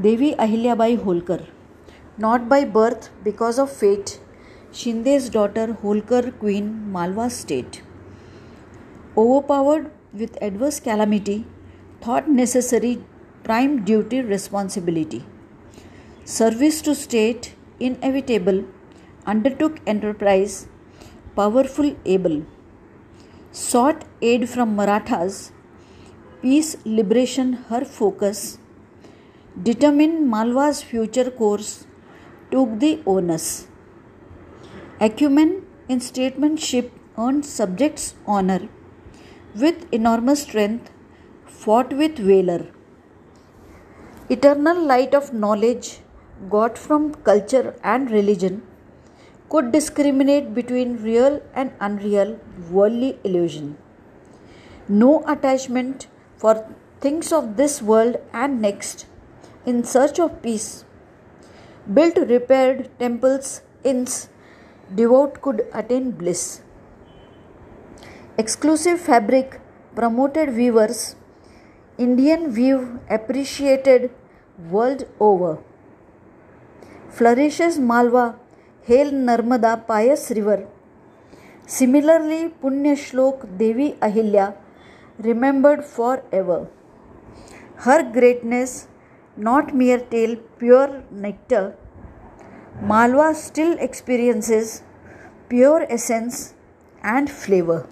Devi Ahilyabai Holkar, not by birth because of fate, Shinde's daughter Holkar Queen Malwa state. Overpowered with adverse calamity, thought necessary prime duty responsibility. Service to state inevitable, undertook enterprise, powerful able. Sought aid from Marathas, peace liberation her focus determined Malwa's future course, took the onus. Acumen in statesmanship earned subjects' honor. With enormous strength, fought with valor. Eternal light of knowledge, got from culture and religion, could discriminate between real and unreal worldly illusion. No attachment for things of this world and next in search of peace. Built repaired temples, inns, devout could attain bliss. Exclusive fabric promoted weavers, Indian weave appreciated world over. Flourishes Malwa, hail Narmada pious river. Similarly, Punya Shlok Devi Ahilya remembered forever. Her greatness not mere tale, pure nectar, Malwa still experiences pure essence and flavor.